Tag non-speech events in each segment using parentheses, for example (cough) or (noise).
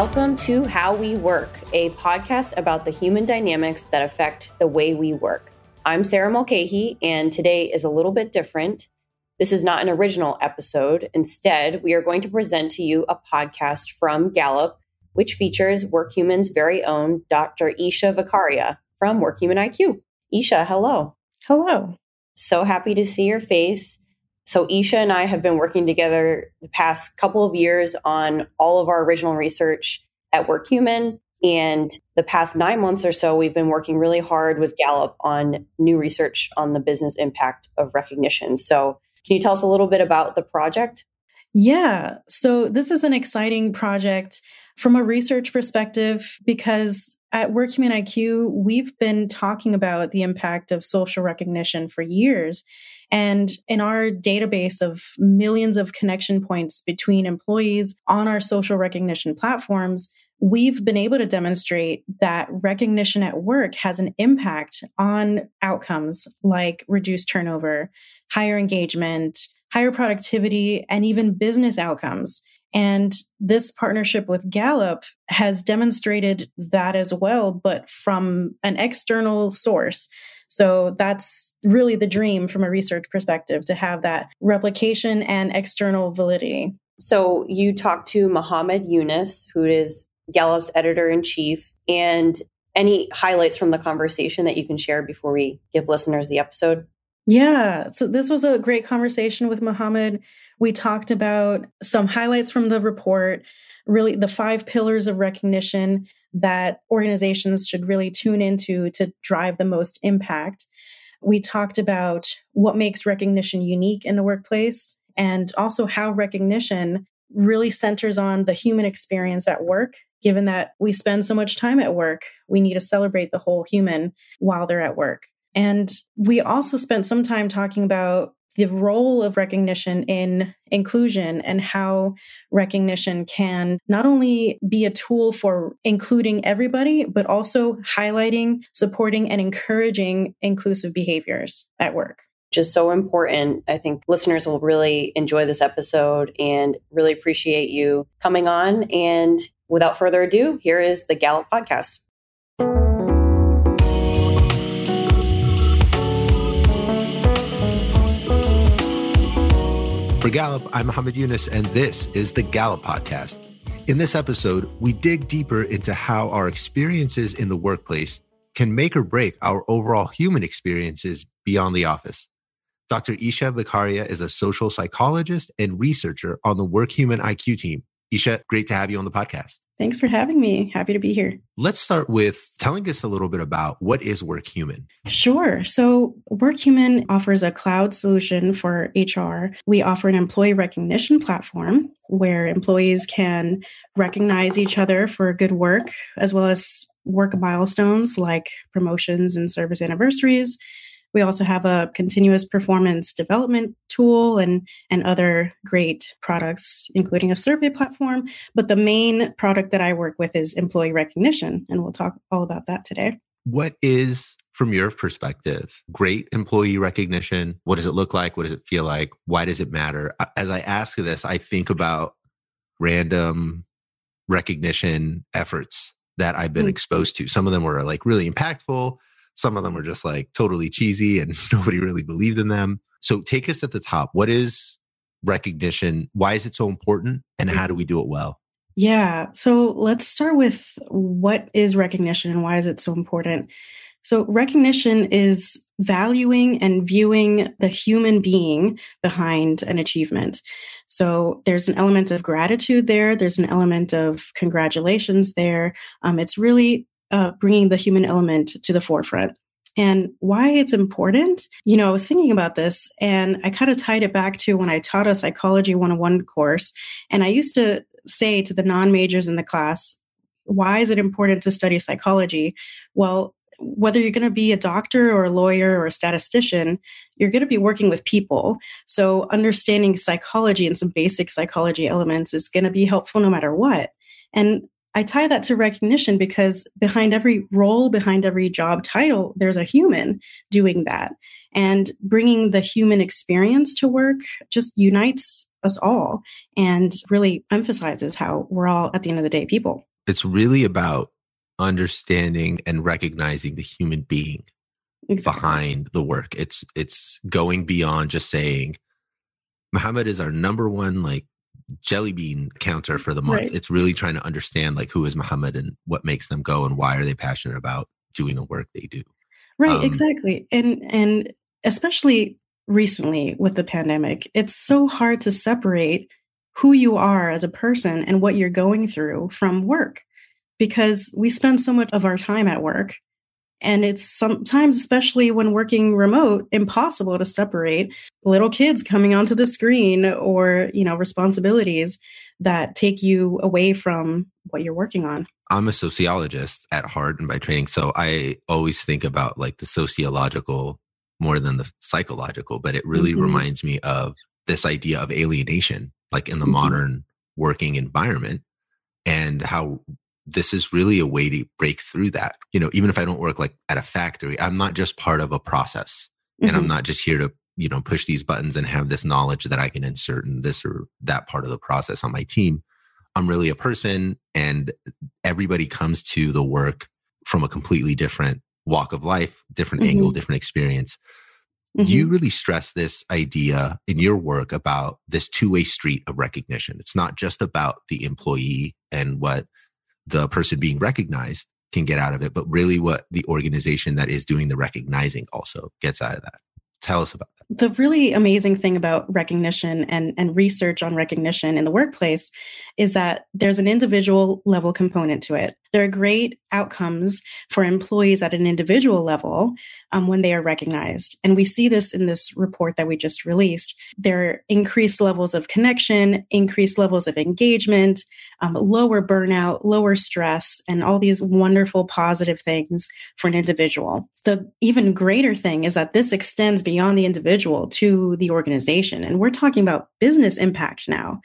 Welcome to How We Work, a podcast about the human dynamics that affect the way we work. I'm Sarah Mulcahy, and today is a little bit different. This is not an original episode. Instead, we are going to present to you a podcast from Gallup, which features WorkHuman's very own Dr. Isha Vicaria from WorkHuman IQ. Isha, hello. Hello. So happy to see your face. So, Isha and I have been working together the past couple of years on all of our original research at WorkHuman. And the past nine months or so, we've been working really hard with Gallup on new research on the business impact of recognition. So, can you tell us a little bit about the project? Yeah. So, this is an exciting project from a research perspective because at WorkHuman IQ, we've been talking about the impact of social recognition for years. And in our database of millions of connection points between employees on our social recognition platforms, we've been able to demonstrate that recognition at work has an impact on outcomes like reduced turnover, higher engagement, higher productivity, and even business outcomes. And this partnership with Gallup has demonstrated that as well, but from an external source. So that's really the dream from a research perspective to have that replication and external validity. So you talked to Mohamed Younis, who is Gallup's editor in chief, and any highlights from the conversation that you can share before we give listeners the episode? Yeah, so this was a great conversation with Mohamed. We talked about some highlights from the report, really the five pillars of recognition that organizations should really tune into to drive the most impact. We talked about what makes recognition unique in the workplace and also how recognition really centers on the human experience at work. Given that we spend so much time at work, we need to celebrate the whole human while they're at work. And we also spent some time talking about the role of recognition in inclusion and how recognition can not only be a tool for including everybody, but also highlighting, supporting, and encouraging inclusive behaviors at work. Just so important. I think listeners will really enjoy this episode and really appreciate you coming on. And without further ado, here is the Gallup podcast. For Gallup, I'm Mohamed Younis, and this is the Gallup Podcast. In this episode, we dig deeper into how our experiences in the workplace can make or break our overall human experiences beyond the office. Dr. Isha Vicaria is a social psychologist and researcher on the WorkHuman IQ team. Isha, great to have you on the podcast. Thanks for having me. Happy to be here. Let's start with telling us a little bit about what is WorkHuman. Sure. So, WorkHuman offers a cloud solution for HR. We offer an employee recognition platform where employees can recognize each other for good work, as well as work milestones like promotions and service anniversaries we also have a continuous performance development tool and, and other great products, including a survey platform. But the main product that I work with is employee recognition, and we'll talk all about that today. What is, from your perspective, great employee recognition? What does it look like? What does it feel like? Why does it matter? As I ask this, I think about random recognition efforts that I've been mm-hmm. exposed to. Some of them were like really impactful some of them are just like totally cheesy and (laughs) nobody really believed in them. So take us at the top. What is recognition? Why is it so important? And how do we do it well? Yeah. So let's start with what is recognition and why is it so important? So, recognition is valuing and viewing the human being behind an achievement. So, there's an element of gratitude there, there's an element of congratulations there. Um, it's really uh, bringing the human element to the forefront. And why it's important, you know, I was thinking about this and I kind of tied it back to when I taught a psychology 101 course. And I used to say to the non majors in the class, why is it important to study psychology? Well, whether you're going to be a doctor or a lawyer or a statistician, you're going to be working with people. So, understanding psychology and some basic psychology elements is going to be helpful no matter what. And I tie that to recognition because behind every role, behind every job title, there's a human doing that. And bringing the human experience to work just unites us all and really emphasizes how we're all, at the end of the day, people. it's really about understanding and recognizing the human being exactly. behind the work. It's it's going beyond just saying Mohamed is our number one like jelly bean counter for the month. Right. It's really trying to understand like who is Mohamed and what makes them go and why are they passionate about doing the work they do. Right, um, exactly. And and especially recently with the pandemic, it's so hard to separate who you are as a person and what you're going through from work because we spend so much of our time at work and it's sometimes especially when working remote impossible to separate little kids coming onto the screen or you know responsibilities that take you away from what you're working on i'm a sociologist at heart and by training so i always think about like the sociological more than the psychological but it really mm-hmm. reminds me of this idea of alienation like in the mm-hmm. modern working environment and how this is really a way to break through that. You know, even if I don't work like at a factory, I'm not just part of a process mm-hmm. and I'm mm-hmm. not just here to, you know, push these buttons and have this knowledge that I can insert in this or that part of the process on my team. I'm really a person and everybody comes to the work from a completely different walk of life, different mm-hmm. angle, different experience. Mm-hmm. You really stress this idea in your work about this two way street of recognition. It's not just about the employee and what the person being recognized can get out of it, but really what the organization that is doing the recognizing also gets out of that. Tell us about that. The really amazing thing about recognition and, and research on recognition in the workplace is that there's an individual level component to it. There are great outcomes for employees at an individual level um, when they are recognized. And we see this in this report that we just released. There are increased levels of connection, increased levels of engagement, um, lower burnout, lower stress, and all these wonderful positive things for an individual. The even greater thing is that this extends beyond the individual to the organization. And we're talking about business impact now.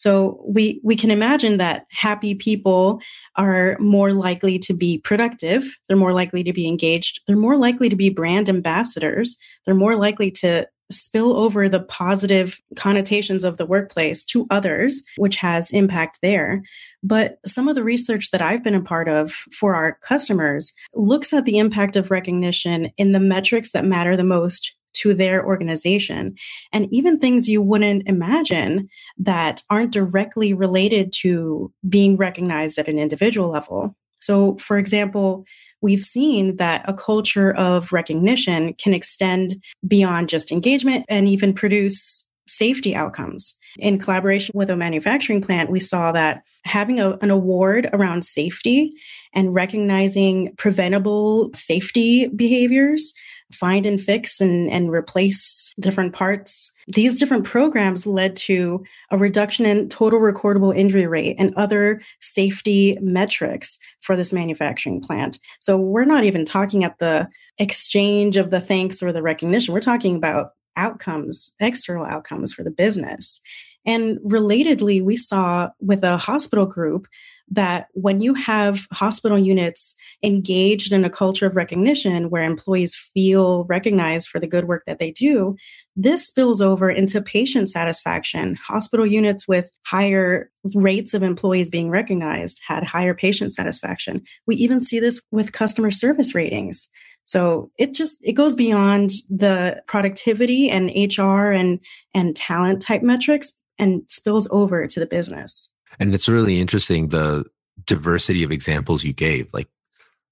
So we we can imagine that happy people are more likely to be productive, they're more likely to be engaged, they're more likely to be brand ambassadors, they're more likely to spill over the positive connotations of the workplace to others, which has impact there. But some of the research that I've been a part of for our customers looks at the impact of recognition in the metrics that matter the most to their organization and even things you wouldn't imagine that aren't directly related to being recognized at an individual level. So, for example, we've seen that a culture of recognition can extend beyond just engagement and even produce safety outcomes. In collaboration with a manufacturing plant, we saw that having a, an award around safety and recognizing preventable safety behaviors find and fix and, and replace different parts. These different programs led to a reduction in total recordable injury rate and other safety metrics for this manufacturing plant. So we're not even talking at the exchange of the thanks or the recognition. We're talking about outcomes, external outcomes for the business. And relatedly, we saw with a hospital group that when you have hospital units engaged in a culture of recognition where employees feel recognized for the good work that they do, this spills over into patient satisfaction. Hospital units with higher rates of employees being recognized had higher patient satisfaction. We even see this with customer service ratings. So it just it goes beyond the productivity and HR and and talent type metrics and spills over to the business. And it's really interesting the diversity of examples you gave. Like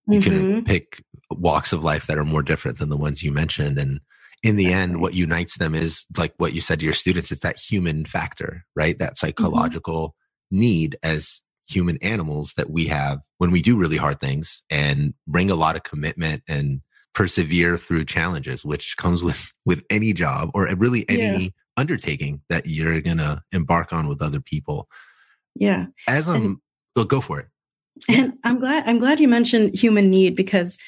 you mm-hmm. can pick walks of life that are more different than the ones you mentioned. And in the end, what unites them is like what you said to your students, it's that human factor, right? That mm-hmm. psychological mm-hmm. need as human animals that we have when we do really hard things and bring a lot of commitment and persevere through challenges, which comes with (laughs) with any job or really any yeah. undertaking that you're gonna embark on with other people. Yeah. As I'm, and, go for it. And I'm glad I'm glad you mentioned human need because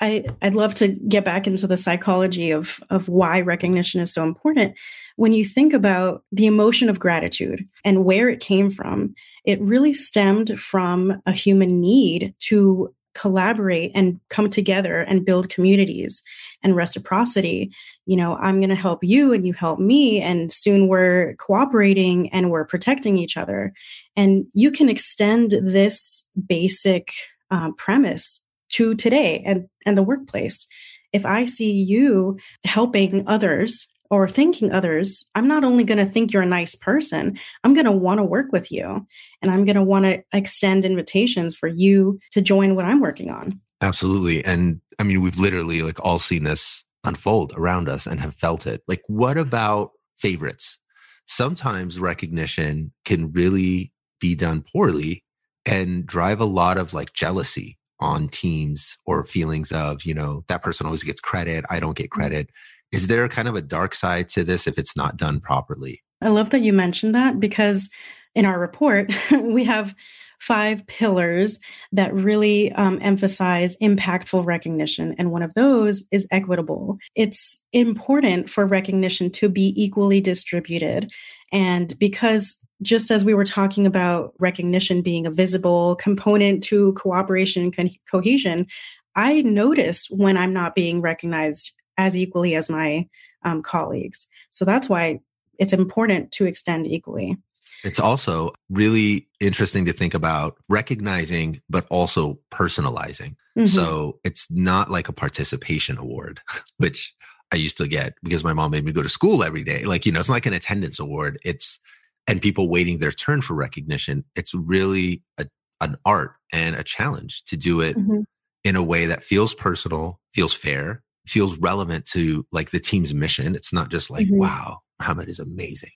I I'd love to get back into the psychology of of why recognition is so important. When you think about the emotion of gratitude and where it came from, it really stemmed from a human need to collaborate and come together and build communities and reciprocity. You know, I'm going to help you and you help me. And soon we're cooperating and we're protecting each other. And you can extend this basic um, premise to today and, and the workplace. If I see you helping others or thanking others, I'm not only going to think you're a nice person, I'm going to want to work with you. And I'm going to want to extend invitations for you to join what I'm working on. Absolutely. And I mean, we've literally like all seen this unfold around us and have felt it. Like, what about favorites? Sometimes recognition can really be done poorly and drive a lot of like jealousy on teams or feelings of, you know, that person always gets credit, I don't get mm-hmm. credit. Is there kind of a dark side to this if it's not done properly? I love that you mentioned that because in our report, (laughs) we have five pillars that really um, emphasize impactful recognition. And one of those is equitable. It's important for recognition to be equally distributed. And because just as we were talking about recognition being a visible component to cooperation and co- cohesion, I notice when I'm not being recognized as equally as my um, colleagues. So that's why it's important to extend equally. It's also really interesting to think about recognizing, but also personalizing. Mm-hmm. So it's not like a participation award, (laughs) which I used to get because my mom made me go to school every day. Like, you know, it's not like an attendance award. It's, and people waiting their turn for recognition. It's really a, an art and a challenge to do it mm-hmm. in a way that feels personal, feels fair, feels relevant to like the team's mission. It's not just like, mm-hmm. wow, Mohamed is amazing.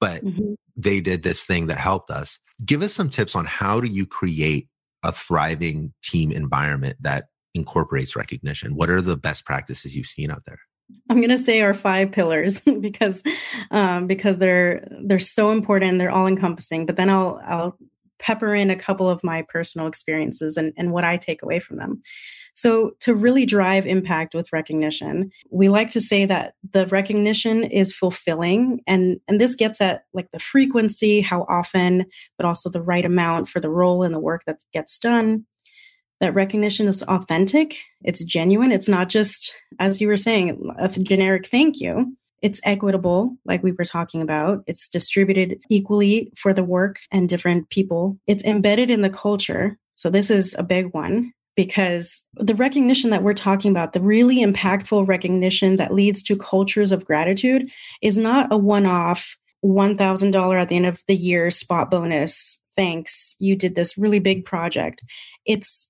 But mm-hmm. they did this thing that helped us. Give us some tips on how do you create a thriving team environment that incorporates recognition? What are the best practices you've seen out there? I'm going to say our five pillars (laughs) because um, because they're they're so important. They're all encompassing. But then I'll I'll pepper in a couple of my personal experiences and, and what I take away from them. So, to really drive impact with recognition, we like to say that the recognition is fulfilling. And, and this gets at like the frequency, how often, but also the right amount for the role and the work that gets done. That recognition is authentic, it's genuine. It's not just, as you were saying, a generic thank you. It's equitable, like we were talking about. It's distributed equally for the work and different people. It's embedded in the culture. So, this is a big one because the recognition that we're talking about, the really impactful recognition that leads to cultures of gratitude, is not a one off $1,000 at the end of the year spot bonus. Thanks, you did this really big project. It's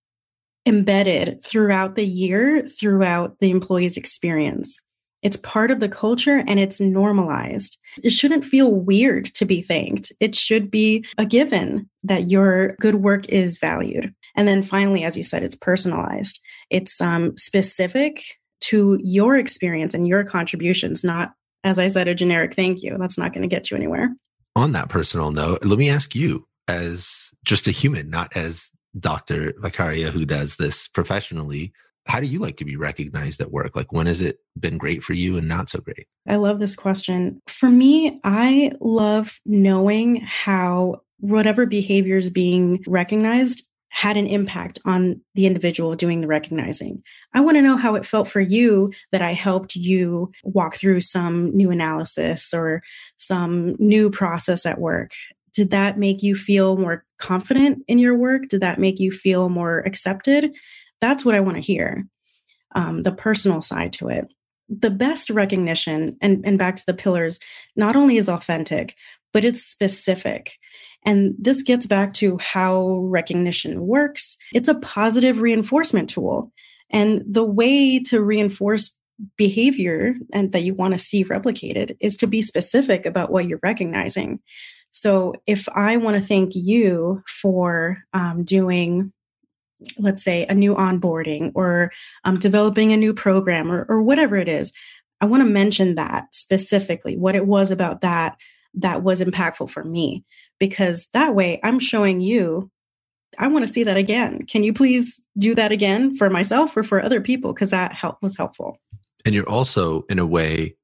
embedded throughout the year, throughout the employee's experience. It's part of the culture and it's normalized. It shouldn't feel weird to be thanked. It should be a given that your good work is valued. And then finally, as you said, it's personalized. It's um, specific to your experience and your contributions, not, as I said, a generic thank you. That's not going to get you anywhere. On that personal note, let me ask you, as just a human, not as Dr. Vicaria, who does this professionally, how do you like to be recognized at work? Like, when has it been great for you and not so great? I love this question. For me, I love knowing how whatever behavior is being recognized had an impact on the individual doing the recognizing. I want to know how it felt for you that I helped you walk through some new analysis or some new process at work. Did that make you feel more confident in your work? Did that make you feel more accepted? That's what I want to hear. Um, the personal side to it. The best recognition, and, and back to the pillars, not only is authentic, but it's specific. And this gets back to how recognition works. It's a positive reinforcement tool. And the way to reinforce behavior and that you want to see replicated is to be specific about what you're recognizing. So if I want to thank you for um, doing, let's say, a new onboarding or um, developing a new program or, or whatever it is, I want to mention that specifically, what it was about that that was impactful for me because that way I'm showing you I want to see that again. Can you please do that again for myself or for other people because that help was helpful. And you're also in a way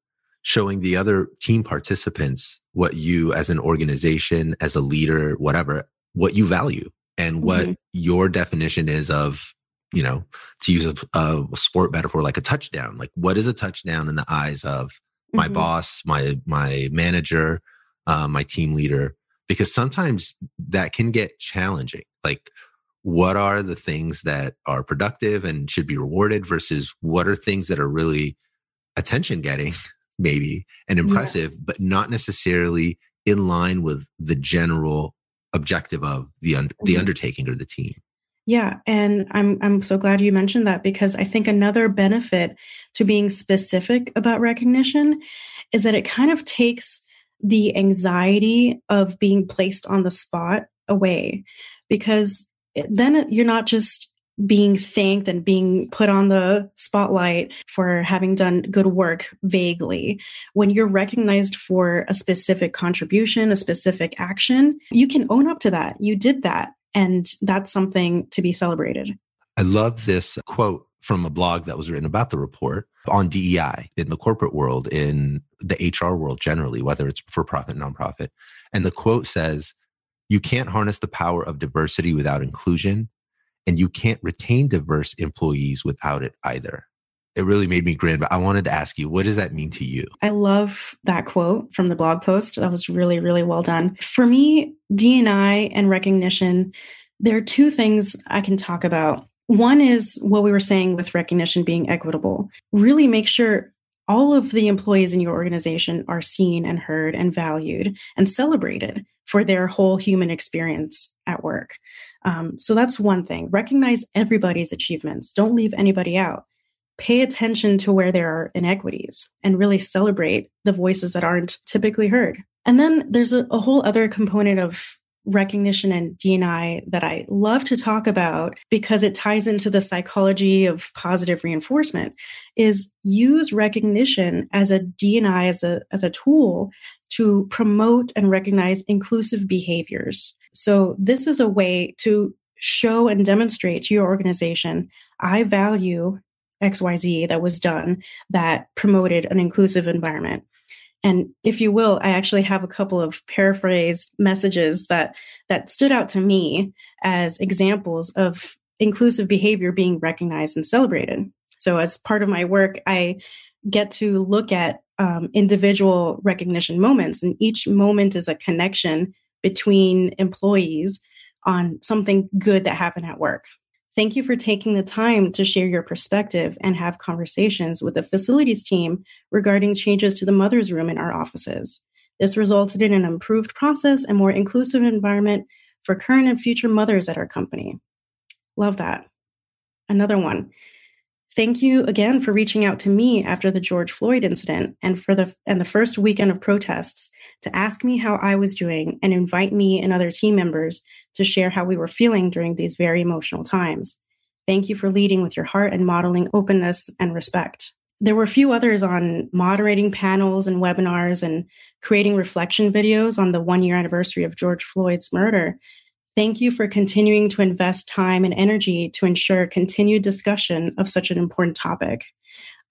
showing the other team participants what you as an organization, as a leader, whatever, what you value and what mm-hmm. your definition is of you know, to use a, a sport metaphor like a touchdown. Like, what is a touchdown in the eyes of my mm-hmm. boss, my my manager, uh, my team leader? Because sometimes that can get challenging. Like, what are the things that are productive and should be rewarded versus what are things that are really attention getting, (laughs) maybe and impressive, yeah. but not necessarily in line with the general objective of the un- the mm-hmm. undertaking or the team. Yeah, and I'm I'm so glad you mentioned that because I think another benefit to being specific about recognition is that it kind of takes the anxiety of being placed on the spot away because then you're not just being thanked and being put on the spotlight for having done good work vaguely. When you're recognized for a specific contribution, a specific action, you can own up to that. You did that. And that's something to be celebrated. I love this quote from a blog that was written about the report on DEI in the corporate world, in the HR world generally, whether it's for profit, nonprofit. And the quote says, You can't harness the power of diversity without inclusion and you can't retain diverse employees without it either. It really made me grin, but I wanted to ask you, what does that mean to you? I love that quote from the blog post. That was really, really well done. For me, DNI and recognition, there are two things I can talk about. One is what we were saying with recognition being equitable. Really make sure all of the employees in your organization are seen and heard and valued and celebrated for their whole human experience at work. Um, so that's one thing. Recognize everybody's achievements. Don't leave anybody out. Pay attention to where there are inequities and really celebrate the voices that aren't typically heard. And then there's a, a whole other component of recognition and DNI that I love to talk about because it ties into the psychology of positive reinforcement is use recognition as a DNI as a as a tool to promote and recognize inclusive behaviors. So this is a way to show and demonstrate to your organization, I value XYZ that was done that promoted an inclusive environment. And if you will, I actually have a couple of paraphrased messages that that stood out to me as examples of inclusive behavior being recognized and celebrated. So as part of my work, I get to look at um, individual recognition moments, and each moment is a connection between employees on something good that happened at work. Thank you for taking the time to share your perspective and have conversations with the facilities team regarding changes to the mother's room in our offices. This resulted in an improved process and more inclusive environment for current and future mothers at our company. Love that. Another one. Thank you again for reaching out to me after the George Floyd incident and for the and the first weekend of protests to ask me how I was doing and invite me and other team members to share how we were feeling during these very emotional times. Thank you for leading with your heart and modeling openness and respect. There were a few others on moderating panels and webinars and creating reflection videos on the one year anniversary of George Floyd's murder Thank you for continuing to invest time and energy to ensure continued discussion of such an important topic.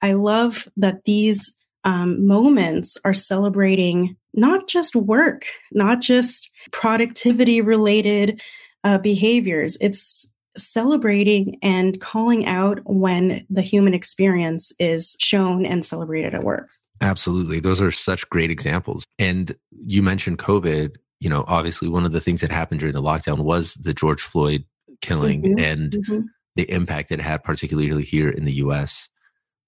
I love that these um, moments are celebrating not just work, not just productivity related uh, behaviors. It's celebrating and calling out when the human experience is shown and celebrated at work. Absolutely. Those are such great examples. And you mentioned COVID you know, obviously one of the things that happened during the lockdown was the George Floyd killing mm-hmm. and mm-hmm. the impact it had, particularly here in the US.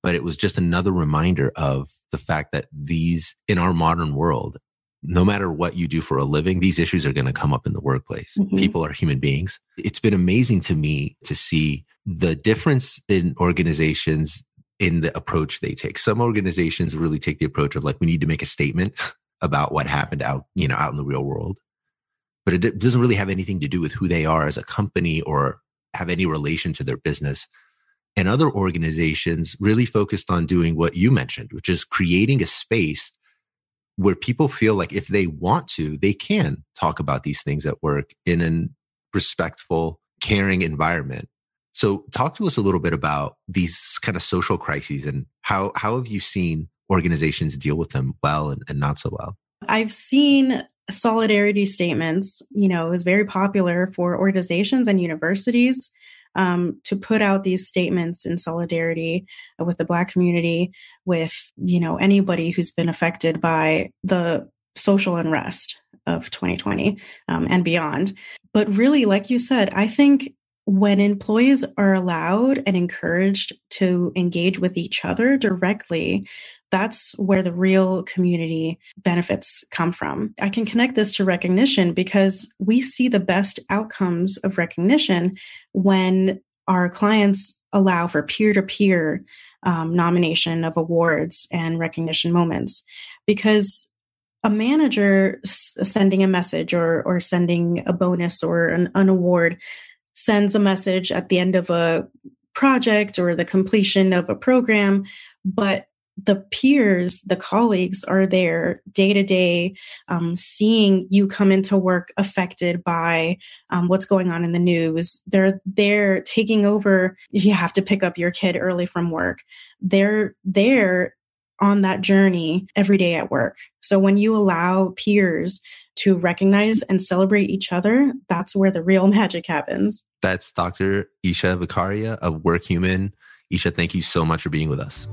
But it was just another reminder of the fact that these, in our modern world, no matter what you do for a living, these issues are going to come up in the workplace. Mm-hmm. People are human beings. It's been amazing to me to see the difference in organizations in the approach they take. Some organizations really take the approach of like, we need to make a statement (laughs) about what happened out, you know, out in the real world. But it doesn't really have anything to do with who they are as a company or have any relation to their business. And other organizations really focused on doing what you mentioned, which is creating a space where people feel like if they want to, they can talk about these things at work in a respectful, caring environment. So talk to us a little bit about these kind of social crises and how how have you seen organizations deal with them well and, and not so well? I've seen solidarity statements, you know, it was very popular for organizations and universities um, to put out these statements in solidarity with the Black community, with you know anybody who's been affected by the social unrest of 2020 um, and beyond. But really, like you said, I think when employees are allowed and encouraged to engage with each other directly, that's where the real community benefits come from. I can connect this to recognition because we see the best outcomes of recognition when our clients allow for peer to peer nomination of awards and recognition moments. Because a manager sending a message or, or sending a bonus or an, an award sends a message at the end of a project or the completion of a program, but the peers, the colleagues are there day to day, seeing you come into work affected by um, what's going on in the news. They're there taking over. If you have to pick up your kid early from work. They're there on that journey every day at work. So when you allow peers to recognize and celebrate each other, that's where the real (laughs) magic happens. That's Dr. Isha Vicaria of WorkHuman. Isha, thank you so much for being with us.